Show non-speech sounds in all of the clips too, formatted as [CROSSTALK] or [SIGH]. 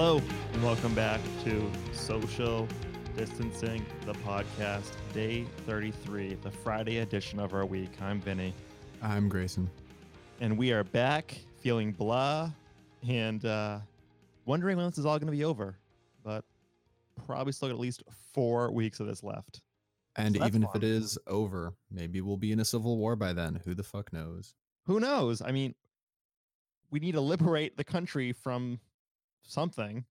Hello, and welcome back to Social Distancing, the podcast, day 33, the Friday edition of our week. I'm Vinny, I'm Grayson. and we are back feeling blah and uh, wondering when this is all going to be over. But probably still got at least four weeks of this left. And So even if fun. it is over, maybe we'll be in a civil war by then. Who the fuck knows? Who knows? I mean, we need to liberate the country from something,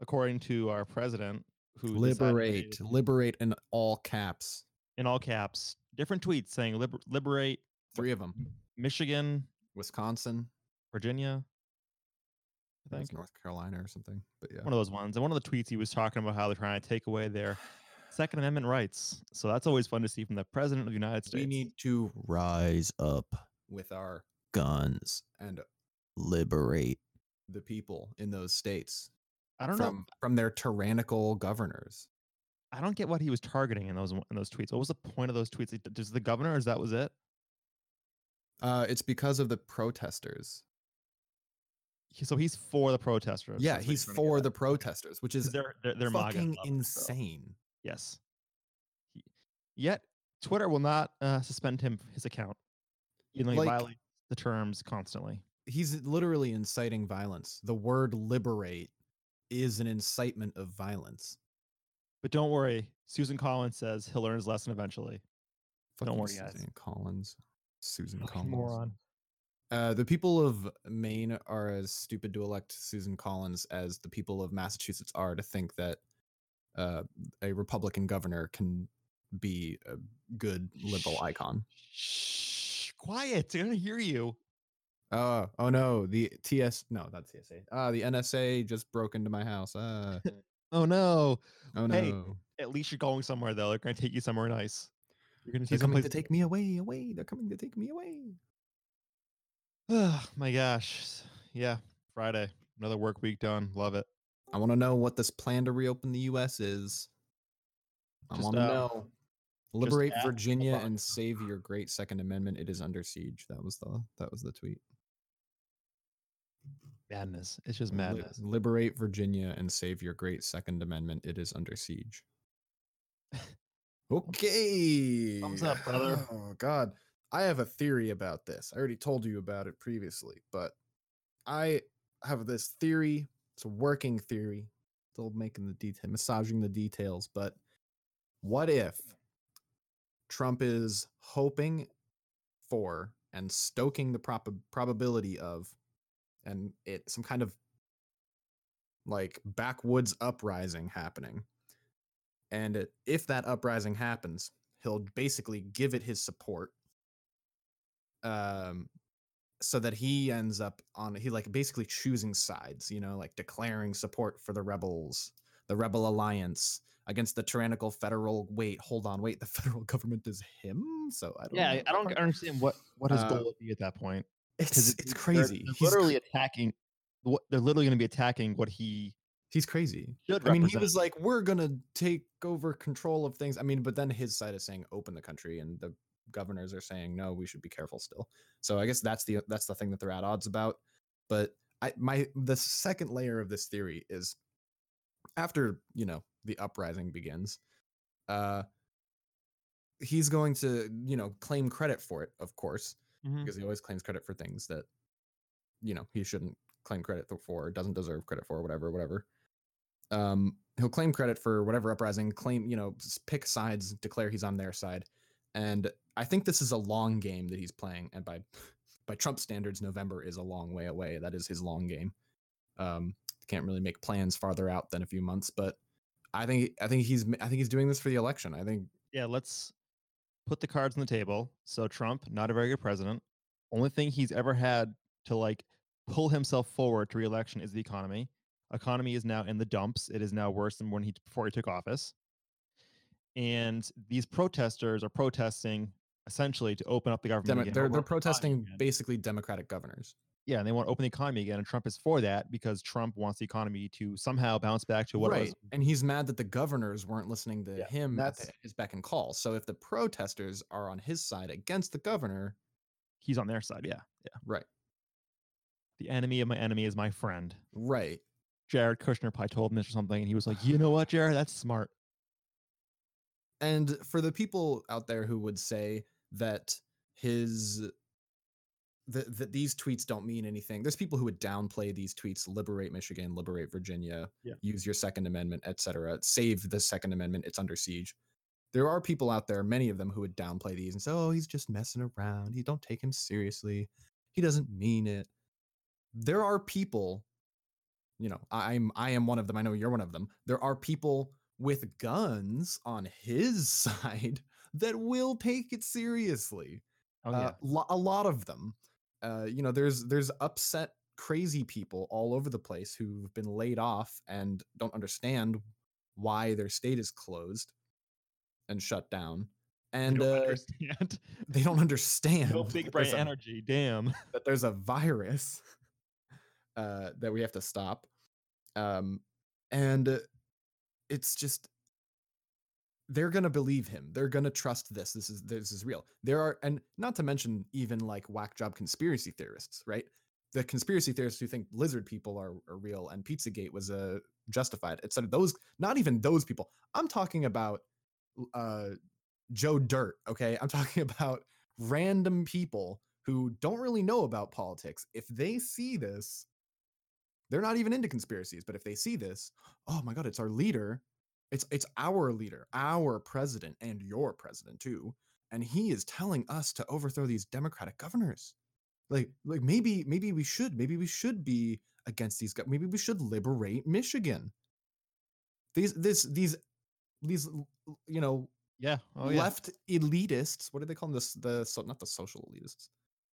according to our president, who decided Liberate, liberate in all caps. in all caps, different tweets saying liber- liberate Three of them. Michigan, Wisconsin, Virginia. I think North Carolina or something. But yeah. one of those ones. And one of the tweets he was talking about how they're trying to take away their [SIGHS] Second Amendment rights. So that's always fun to see from the president of the United States. We need to rise up with our guns and liberate the people in those states I don't know. from from their tyrannical governors. I don't get what he was targeting in those in those tweets. What was the point of those tweets? Just the governor, is that was it? Uh, it's because of the protesters. So he's for the protesters. Yeah, he's trying to get for the protesters, which is they're they're, they're fucking stuff, so- insane. Yes. He- Yet Twitter will not uh, suspend him his account, even though he Like- violates the terms constantly. He's literally inciting violence. The word liberate is an incitement of violence. But don't worry, Susan Collins says he'll learn his lesson eventually. Don't Fucking worry, guys. Collins. Susan Fucking Collins. moron. Uh, the people of Maine are as stupid to elect Susan Collins as the people of Massachusetts are to think that uh, a Republican governor can be a good liberal icon. Shh, quiet. They're gonna hear you. Oh, oh no, the TS no, not TSA. Ah, the NSA just broke into my house. Ah, [LAUGHS] Oh no. oh no. Hey, At least you're going somewhere though. They're gonna take you somewhere nice. You're gonna see They're coming someplace. to take me away, away. They're coming to take me away. [SIGHS] Oh my gosh. Yeah. Friday. Another work week done. Love it. I want to know what this plan to reopen the U.S. is. I Just, want to uh, know. Liberate Virginia and save your great Second Amendment. It is under siege. That was the that was the tweet. Madness. It's just Li- madness. liberate Virginia and save your great Second Amendment. It is under siege. Okay. Thumbs up, brother. Oh God, I have a theory about this. I already told you about it previously, but I have this theory. It's a working theory. Still making the detail, massaging the details. But what if Trump is hoping for and stoking the prob- probability of, and it some kind of like backwoods uprising happening. And if that uprising happens, he'll basically give it his support. Um, so that he ends up on he like basically choosing sides, you know, like declaring support for the rebels, the rebel alliance against the tyrannical federal. Wait, hold on, wait, the [LAUGHS] federal government is him. So I don't. Yeah, know I don't understand what what his Uh, goal would be at that point. It's it- it's they're- crazy. They're, He's cr- literally attacking. What they're literally going to be attacking what he he's crazy. I mean, he was like, "We're gonna take over control of things." I mean, but then his side is saying, "Open the country," and the governors are saying, "No, we should be careful still." So I guess that's the that's the thing that they're at odds about. But I my the second layer of this theory is after you know the uprising begins, uh, he's going to you know claim credit for it, of course, Mhm. because he always claims credit for things that you know he shouldn't claim credit for doesn't deserve credit for whatever whatever. Um he'll claim credit for whatever uprising claim you know pick sides declare he's on their side. And i think this is a long game that he's playing and by [LAUGHS] by trump standards november is a long way away. That is his long game. Um can't really make plans farther out than a few months but i think i think he's i think he's doing this for the election. I think yeah, let's put the cards on the table. So Trump, not a very good president. Only thing he's ever had to like pull himself forward to reelection is the economy. Economy is now in the dumps. It is now worse than when he before he took office. And these protesters are protesting essentially to open up the government. They're, they're up the economy protesting basically democratic governors Yeah, and they want to open the economy again, and Trump is for that because Trump wants the economy to somehow bounce back to what it right was. and he's mad that the governors weren't listening to Yeah, him at that's- the- his beck and call so if the protesters are on his side against the governor He's on their side. Yeah, yeah. right The enemy of my enemy is my friend. right Jared Kushner probably told him this or something, and he was like, "You know what, [SIGHS] Jared? That's smart." And for the people out there who would say that his that, that these tweets don't mean anything. There's people who would downplay these tweets, liberate Michigan, liberate Virginia, Yeah. use your Second Amendment, etc. Save the Second Amendment. It's under siege. There are people out there, many of them, who would downplay these and say, "Oh, he's just messing around. He don't take him seriously. He doesn't mean it." There are people, you know, I- I'm I am one of them. I know you're one of them. There are people with guns on his [LAUGHS] side that will take it seriously Oh uh, lo- a lot of them uh, you know there's there's upset crazy people all over the place who've been laid off and don't understand why their state is closed and shut down and I don't uh, understand. [LAUGHS] they don't [LAUGHS] understand no big brain a- energy. Damn. [LAUGHS] that there's a virus uh, that we have to stop um, and uh, it's just they're gonna believe him. They're gonna trust this. This is this is real. There are and not to mention even like whack job conspiracy theorists right? The conspiracy theorists who think lizard people are, are real and pizzagate was uh, justified etc those not even those people. I'm talking about uh joe dirt okay? I'm [LAUGHS] talking about random people who don't really know about politics. If they see this they're not even into conspiracies but if they see this oh my god it's our leader it's it's our leader our president and your president too and he is telling us to overthrow these democratic governors like like maybe maybe we should maybe we should be against these gov- maybe we should liberate michigan these this these these you know Yeah. Oh yeah. left elitists what do they call them this the so not the social elitists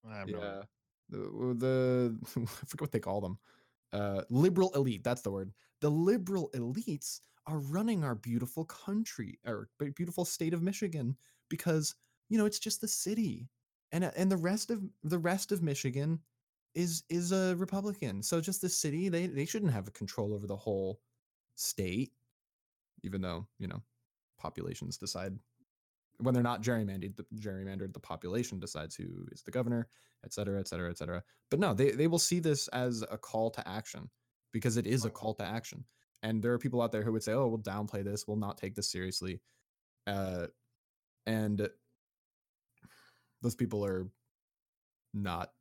I have no yeah the, the [LAUGHS] i forget what they call them uh liberal elite that's the word. The liberal elites are running our beautiful country or beautiful state of michigan because you know it's just the city. And uh, and the rest of the rest of michigan is is a republican. So just the city they they shouldn't have control over the whole state even though you know populations decide when they're not gerrymandered the gerrymandered the population decides who is the governor et cetera et cetera et cetera. But no they, they will see this as a call to action because it is a call to action. And there are people out there who would say oh we'll downplay this. We'll not take this seriously. Uh, and those people are not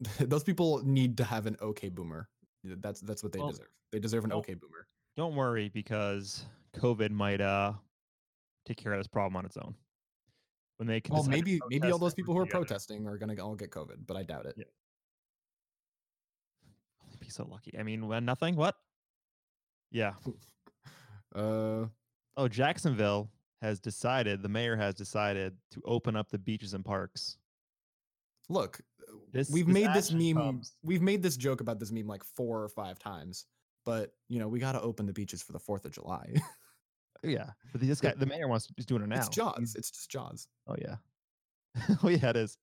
[LAUGHS] those people need to have an okay boomer. That's that's what they Well, deserve. They deserve an okay boomer. Don't worry because COVID might uh take care of this problem on its own. When they can well maybe maybe all those people who are together. protesting are gonna all get covid but i doubt it Yeah. be so lucky. I mean, when nothing. What? Yeah. [LAUGHS] uh Oh, Jacksonville has decided. The mayor has decided to open up the beaches and parks. look This- we've this made this meme comes- we've made this joke about this meme like four or five times but you know we got to open the beaches for the fourth of july [LAUGHS] Yeah, but this guy, the mayor wants is doing it now. it's jaws He's- it's just jaws Oh yeah. [LAUGHS] oh yeah, it is.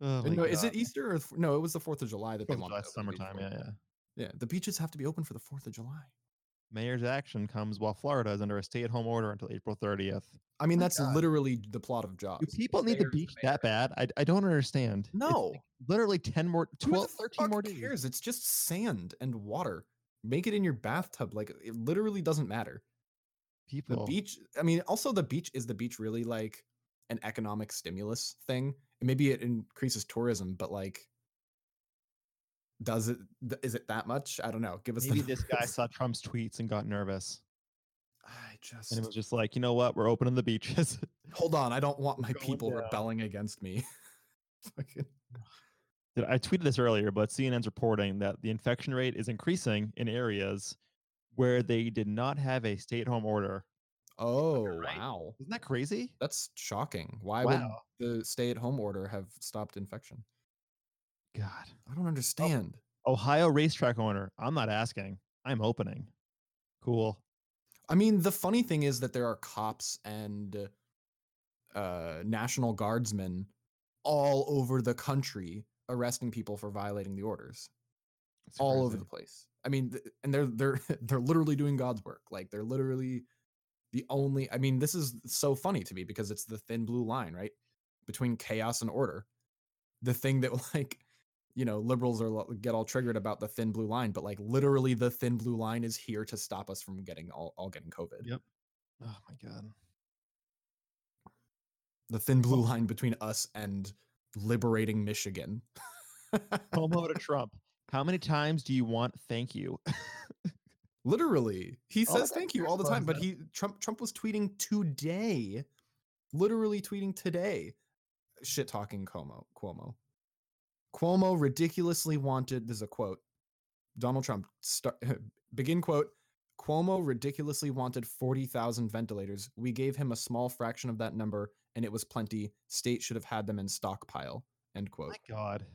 Oh, my no is it Easter or th- no it was the fourth of july that they Fourth of wanted July, the beach summertime. Yeah, yeah. yeah the beaches have to be open for the fourth of july Mayor's action comes while Florida is under a stay-at-home order until April 30th. i mean My that's God. literally the plot of jaws Do people need the Mayor's the beach that bad? I, I don't understand. No like literally 10 more, Who 12, the 13 fuck more days. it's just sand and water make it in your bathtub like it literally doesn't matter the beach i mean also the beach is the beach really like an economic stimulus thing and maybe it increases tourism but like does it th- is it that much i don't know give us Maybe this [LAUGHS] guy saw Trump's tweets and got nervous. i just And it was just like, you know what? We're opening the beaches. [LAUGHS] hold on i don't want my people down. rebelling against me [LAUGHS] [SIGHS] I tweeted this earlier, but CNN's reporting that the infection rate is increasing in areas where they did not have a stay-at-home order. oh right? wow Isn't that crazy? that's shocking why Wow. would the stay-at-home order have stopped infection God. i don't understand Ohio racetrack owner. I'm not asking. I'm opening. Cool. I mean, the funny thing is that there are cops and uh, national guardsmen all over the country arresting people for violating the orders, It's all over the place. I mean, th- and they're they're [LAUGHS] they're literally doing God's work. Like they're literally the only. I mean, this is so funny to me because it's the thin blue line, right, between chaos and order. The thing that [LAUGHS] like you know liberals are get all triggered about the thin blue line, but like literally the thin blue line is here to stop us from getting all, all getting COVID. Yep. Oh my god. The thin blue line between us and liberating Michigan. [LAUGHS] Cuomo to Trump. How many times do you want thank you? literally, he All says thank you all the time, but he Trump Trump was tweeting today, literally tweeting today, shit talking Cuomo Cuomo. Cuomo ridiculously wanted. This is a quote. Donald Trump start, [LAUGHS] begin quote. Cuomo ridiculously wanted 40,000 ventilators. We gave him a small fraction of that number, and it was plenty. State should have had them in stockpile. End quote. my god.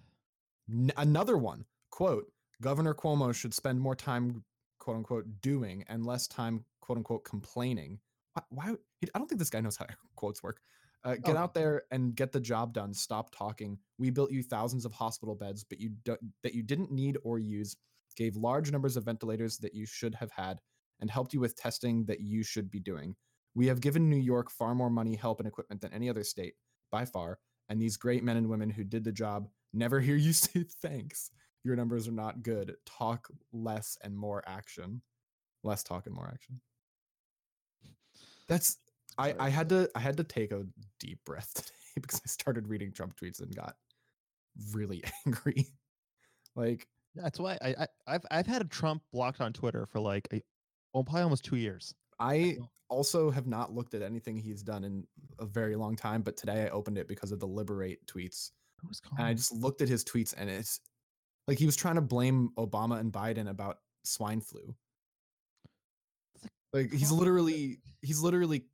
N- another one quote governor cuomo should spend more time quote unquote doing and less time quote unquote complaining. Why, why i don't think this guy knows how [LAUGHS] quotes work. Uh, get Oh. out there and get the job done. Stop talking. We built you thousands of hospital beds but you do- that you didn't need or use gave large numbers of ventilators that you should have had and helped you with testing that you should be doing. We have given new york far more money help and equipment than any other state by far and these great men and women who did the job never hear you [LAUGHS] say thanks. Your numbers are not good. Talk less and more action. Less talk and more action. That's I, I had to I had to take a deep breath [LAUGHS] today because I started reading Trump tweets and got really [LAUGHS] angry. like That's why I, I I've I've had a Trump blocked on Twitter for like a, oh, probably almost two years. I also have not looked at anything he's done in a very long time, but today I opened it because of the liberate tweets. And I just looked at his tweets and it's like he was trying to blame Obama and Biden about swine flu. Like, he's literally he's literally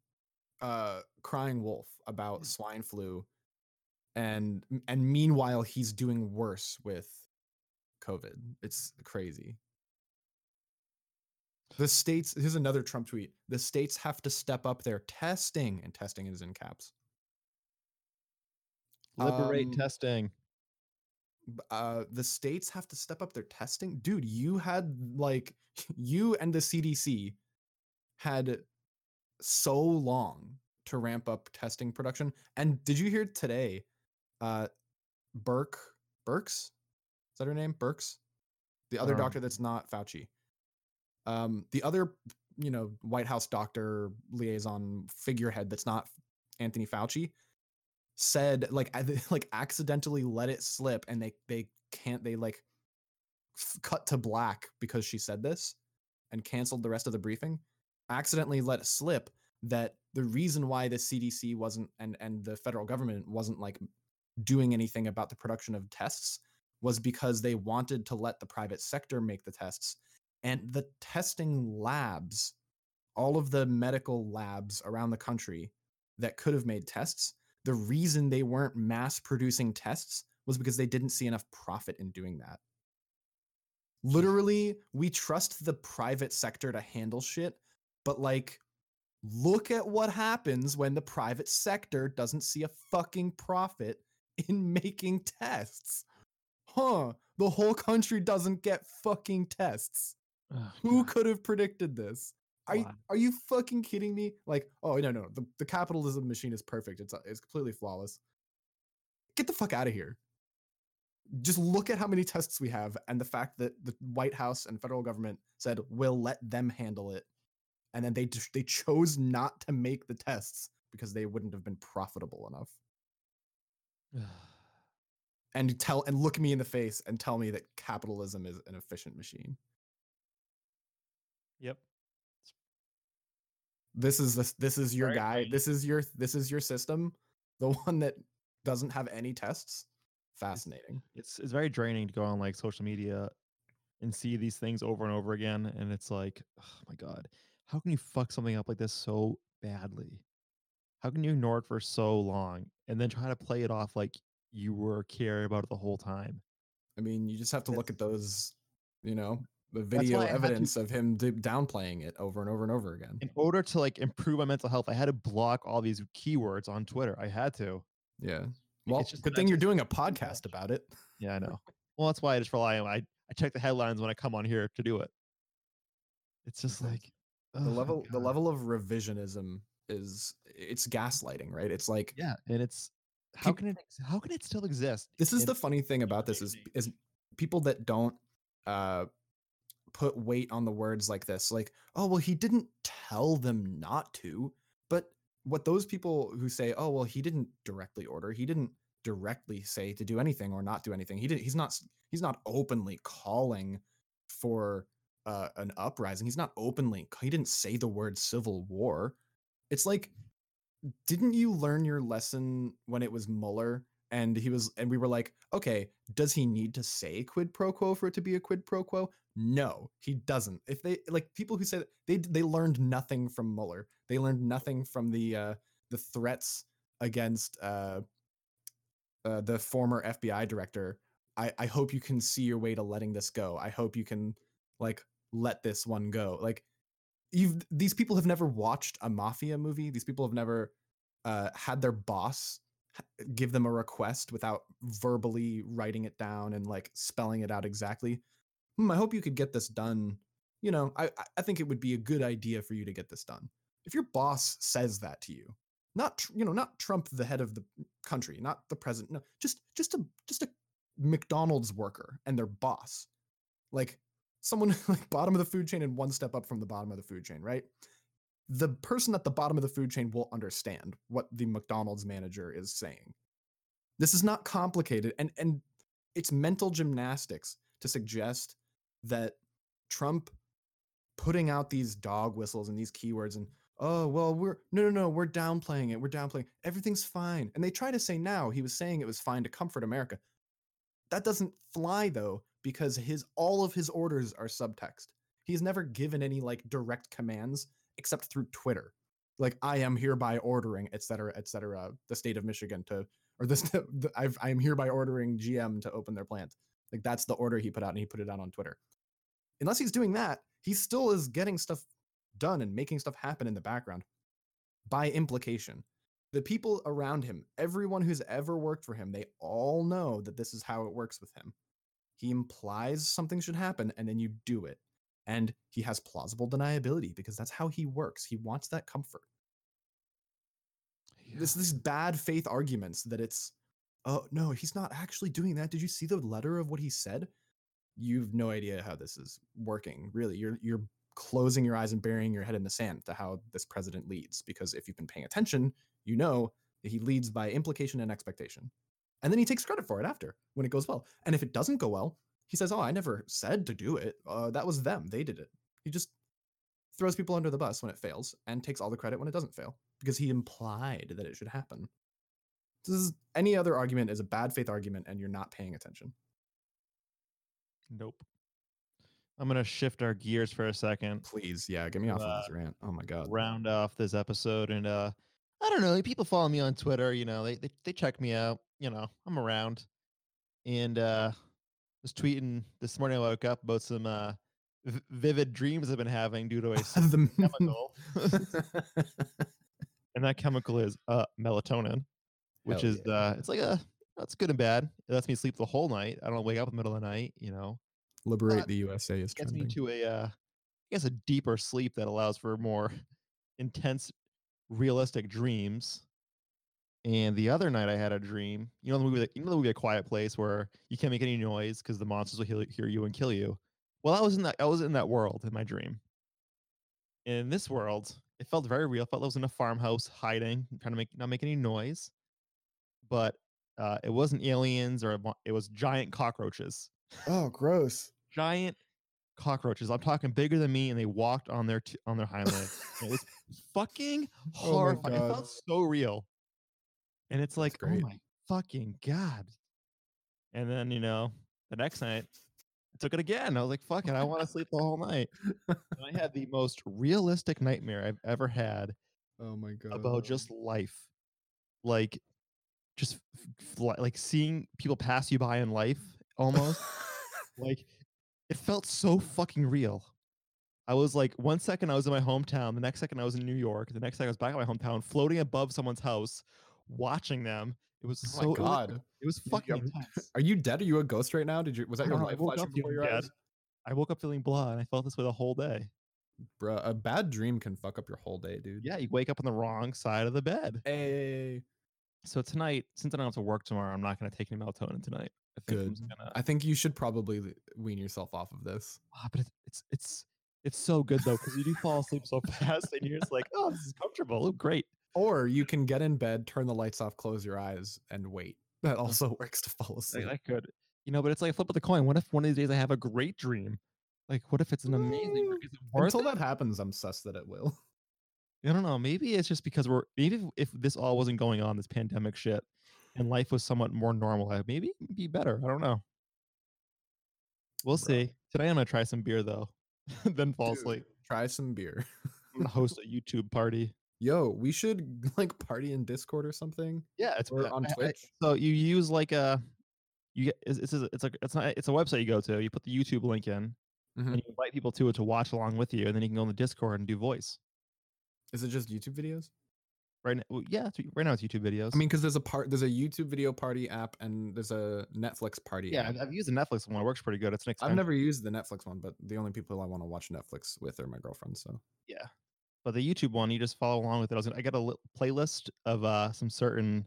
uh crying wolf about Yeah. swine flu and and meanwhile he's doing worse with COVID. It's crazy. The states here's another Trump tweet. The states have to step up their testing and testing is in caps. liberate um, testing. Uh the states have to step up their testing? Dude you had like [LAUGHS] you and the cdc had so long to ramp up testing production and did you hear today uh burke Birx? Is that her name? Birx? The other Um, doctor that's not fauci. Um the other you know white house doctor liaison figurehead that's not anthony fauci said like [LAUGHS] like accidentally let it slip and they they can't they like f- cut to black because she said this and canceled the rest of the briefing accidentally let it slip that the reason why the CDC wasn't and and the federal government wasn't like doing anything about the production of tests was because they wanted to let the private sector make the tests and the testing labs all of the medical labs around the country that could have made tests the reason they weren't mass producing tests was because they didn't see enough profit in doing that. Hmm. Literally, we trust the private sector to handle shit, but like, look at what happens when the private sector doesn't see a fucking profit [LAUGHS] in making tests. Huh, the whole country doesn't get fucking tests. Oh, Who could have predicted this? Are you, are you fucking kidding me? Like, oh no, no, the, the capitalism machine is perfect. It's uh, it's completely flawless. Get the fuck out of here. Just look at how many tests we have and the fact that the White House and federal government said we'll let them handle it. And then they just, they chose not to make the tests because they wouldn't have been profitable enough. [SIGHS] And tell and look me in the face and tell me that capitalism is an efficient machine. yep. This is this this is your Very guy this is your this is your system the [LAUGHS] one that doesn't have any tests fascinating It's it's very draining to go on like social media and see these things over and over again, and it's like, oh my god, how can you fuck something up like this so badly? How can you ignore it for so long and then try to play it off like you were caring about it the whole time? i mean you just have to look at those you know video I had to- evidence of him downplaying it over and over and over again In order to like improve my mental health, I had to block all these keywords on Twitter. I had to. yeah well just good thing you're doing a podcast about it [LAUGHS] Yeah, I know. well, that's why I just rely on. I I check the headlines when I come on here to do it. It's just like the oh my level the level of revisionism is it's gaslighting right it's like Yeah, and it's how Peop- can it how can it still exist? this is in the funny thing about this is is people that don't uh put weight on the words like this like oh well he didn't tell them not to but what those people who say oh well he didn't directly order he didn't directly say to do anything or not do anything he didn't he's not he's not openly calling for uh, an uprising he's not openly he didn't say the word civil war it's like didn't you learn your lesson when it was Mueller and he was and we were like, okay, does he need to say quid pro quo for it to be a quid pro quo? No, he doesn't. If they like people who say that they they learned nothing from Mueller. They learned nothing from the uh the threats against uh uh, the former FBI director. I, I hope you can see your way to letting this go. I hope you can like let this one go. Like you've these people have never watched a mafia movie. These people have never uh, had their boss give them a request without verbally writing it down and like spelling it out exactly. Hmm, I hope you could get this done. You know, I I- think it would be a good idea for you to get this done. If your boss says that to you, not you know not Trump, the head of the country, not the president. No, just just a just a McDonald's worker and their boss, like someone [LAUGHS] like bottom of the food chain and one step up from the bottom of the food chain, right? The person at the bottom of the food chain will understand what the McDonald's manager is saying. This is not complicated, and and it's mental gymnastics to suggest that Trump putting out these dog whistles and these keywords and oh well we're no no no we're downplaying it we're downplaying everything's fine and they try to say now he was saying it was fine to comfort america that doesn't fly though because his all of his orders are subtext he's never given any like direct commands except through twitter. Like i am hereby ordering et cetera et cetera the state of michigan to or this [LAUGHS] I've, i am hereby ordering gm to open their plant. Like that's the order he put out and he put it out on twitter. Unless he's doing that he still is getting stuff done and making stuff happen in the background by implication. The people around him everyone who's ever worked for him they all know that this is how it works with him. He implies something should happen and then you do it and he has plausible deniability because that's how he works. He wants that comfort. This these bad faith arguments that it's oh no he's not actually doing that. Did you see the letter of what he said? You've no idea how this is working really. You're you're closing your eyes and burying your head in the sand to how this president leads because if you've been paying attention you know that he leads by implication and expectation. And then he takes credit for it after when it goes well. And if it doesn't go well he says oh i never said to do it uh, that was them they did it he just throws people under the bus when it fails and takes all the credit when it doesn't fail because he implied that it should happen this is any other argument is a bad faith argument and you're not paying attention Nope. I'm gonna shift our gears for a second. please yeah get me off Uh, of this rant oh my god round off this episode and uh i don't know people follow me on twitter you know they they, they check me out you know i'm around and uh was tweeting this morning i woke up about some uh v- vivid dreams i've been having due to a [LAUGHS] chemical. And that chemical is uh melatonin which Hell is uh it's like a that's good and bad. It lets me sleep the whole night. I don't wake up in the middle of the night you know? Liberate the usa is gets trending. me to a uh I guess a deeper sleep that allows for more [LAUGHS] intense realistic dreams. And the other night I had a dream. You know the movie you know the movie A Quiet Place where you can't make any noise because the monsters will hear, you and kill you. Well, I was in that I was in that world in my dream. In this world, it felt very real. I felt I was in a farmhouse hiding, trying to make not make any noise. But uh, it wasn't aliens or it was giant cockroaches oh gross [LAUGHS] giant cockroaches. I'm talking bigger than me, and they walked on their t- on their hind legs. It was [LAUGHS] fucking Oh horrifying. it felt so real, and it's like, oh my fucking god! And then you know, the next night, I took it again. I was like, fuck it, I want to sleep the whole night. [LAUGHS] And I had the most realistic nightmare I've ever had oh my god about just life, like just f- f- like seeing people pass you by in life almost [LAUGHS] like it felt so fucking real. I was like, one second I was in my hometown, the next second I was in New York, the next second I was back in my hometown, floating above someone's house, watching them. It was Oh my so it was- God. It was fucking you- intense. are you dead are you a ghost right now did you was that I your life flashing before your dead. eyes I woke up feeling blah, and I felt this way the whole day. Bruh, a bad dream can fuck up your whole day dude Yeah, you wake up on the wrong side of the bed. hey So tonight, since I don't have to work tomorrow, I'm not going to take any melatonin tonight. I think Good. gonna. I think you should probably wean yourself off of this. Ah, but it's it's it's it's so good though because you do fall asleep so [LAUGHS] fast, and you're just like, oh, this is comfortable. Oh, great. Or you can get in bed, turn the lights off, close your eyes, and wait. That also [LAUGHS] works to fall asleep. I could, you know, but it's like a flip of the coin. What if one of these days I have a great dream? Like, what if it's an amazing? It Until it? that happens, I'm sus that it will. [LAUGHS] I don't know. Maybe it's just because we're maybe if, if this all wasn't going on, this pandemic shit, and life was somewhat more normal, maybe it'd be better. I don't know. We'll Bro. see. Today I'm gonna try some beer though, [LAUGHS] then fall Dude, asleep. Try some beer. I'm gonna host a YouTube party. Yo, we should [LAUGHS] like party in Discord or something. Yeah, it's Or on I- I- Twitch. so you use like a you get it's it's a, it's like it's not it's a website you go to. You put the YouTube link in, Mhm. and you invite people to it to watch along with you, and then you can go on the Discord and do voice. Is it just YouTube videos? Right now, well, yeah, it's, right now it's YouTube videos. I mean, because there's a part, there's a YouTube video party app, and there's a Netflix party. yeah, app. I've, I've used the Netflix one. It works pretty good. It's an I've never used the Netflix one, but the only people I want to watch Netflix with are my girlfriend. So yeah, but the YouTube one, you just follow along with it. I was gonna, I got a li- playlist of uh some certain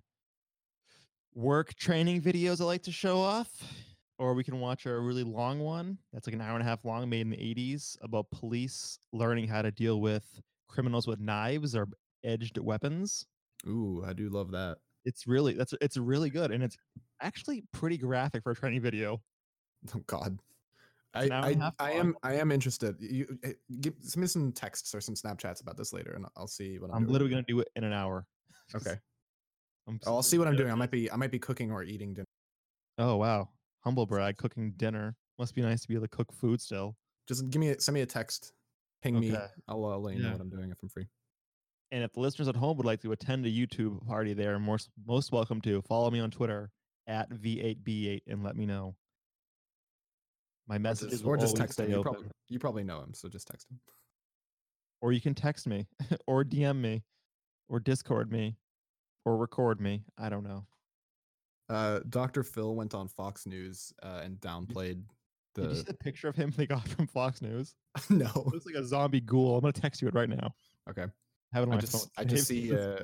work training videos I like to show off, or we can watch a really long one that's like an hour and a half long, made in the '80s, about police learning how to deal with criminals with knives or edged weapons. ooh, I do love that. It's really that's it's really good, and it's actually pretty graphic for a training video. [LAUGHS] Oh God. I, I, and a half I am I am interested. You eh, give send me some texts or some Snapchats about this later, and I'll see what I'm, I'm doing. literally gonna do it in an hour. Okay. [LAUGHS] I'm Oh, I'll see what I'm doing. I might be I might be cooking or eating dinner. Oh wow, humble brag, [LAUGHS] cooking dinner. Must be nice to be able to cook food still. Just give me a, send me a text, ping me. Okay. I'll, uh let you know what I'm doing if I'm free. And if the listeners at home would like to attend a YouTube party, they are most most welcome to. Follow me on Twitter at v8b8 and let me know. My Or messages or just text him. You probably you probably know him, so just text him. or you can text me, [LAUGHS] or DM me, or Discord me, or record me. I don't know. Uh, Dr. Phil went on Fox News uh, and downplayed Did you see the the picture of him they got [LAUGHS] from Fox News? [LAUGHS] no. It looks like a zombie ghoul. I'm gonna text you it right now. Okay. Have it on I my just phone. I just see uh,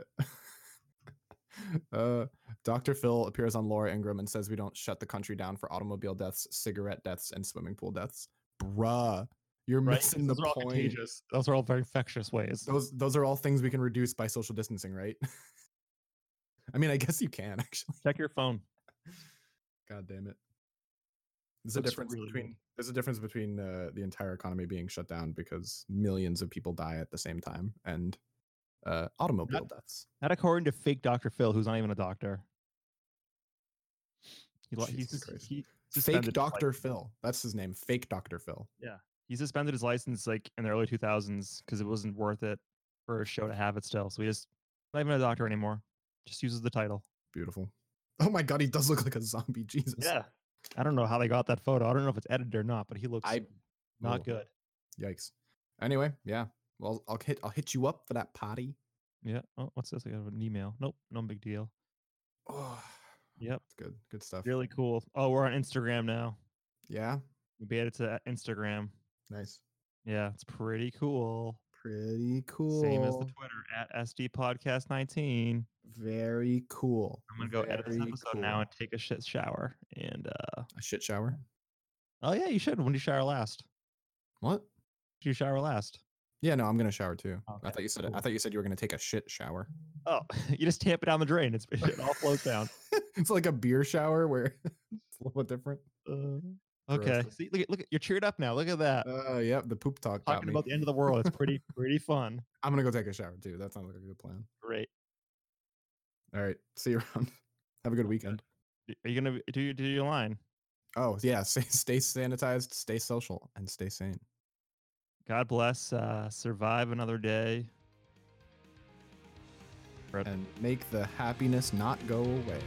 uh Dr. Phil appears on Laura Ingraham and says we don't shut the country down for automobile deaths, cigarette deaths, and swimming pool deaths. Bruh, you're right? missing the point. contagious. Those are all very infectious ways. Those those are all things we can reduce by social distancing, right? [LAUGHS] I mean, I guess you can [LAUGHS] actually. Check your phone. God damn it. There's a difference really good. between there's a difference between uh, the entire economy being shut down because millions of people die at the same time and uh, automobile deaths. Not according to fake Dr. Phil, who's not even a doctor. He, he's Christ. he Fake Dr. Phil. That's his name. Fake Dr. Phil. Yeah. He suspended his license like in the early 2000s because it wasn't worth it for a show to have it still. So he just not even a doctor anymore. Just uses the title. Beautiful. Oh my god, he does look like a zombie. Jesus. Yeah. I don't know how they got that photo. I don't know if it's edited or not, but he looks I not good. Yikes. Anyway, yeah. Well, I'll hit I'll hit you up for that potty. Yeah. Oh, what's this? I got an email. Nope. No big deal. Oh, Yep. good. Good stuff. Really cool. Oh, we're on Instagram now. Yeah. We made it to Instagram. Nice. Yeah, it's pretty cool. Pretty cool. Same as the Twitter at SD Podcast 19. Very cool. I'm gonna go edit this Very episode now and take a shit shower. And uh A shit shower. oh yeah, you should. When did you shower last? What? Did you shower last? Yeah, no, I'm gonna shower too. I thought you said I thought you said you were gonna take a shit shower. Oh, [LAUGHS] you just tamp it down the drain. It's [LAUGHS] it all flows down. [LAUGHS] it's like a beer shower where it's a little bit different. Uh, okay. See, look at look at you're cheered up now. Look at that. Uh, yep, the poop talk Talking about the end of the world. It's pretty pretty fun. I'm gonna go take a shower too. That sounds like a good plan. Great. All right, see you around. Have a good weekend. Are you gonna do your do your line? Oh yeah, stay, stay sanitized, stay social, and stay sane. God bless. Uh, survive another day. And make the happiness not go away.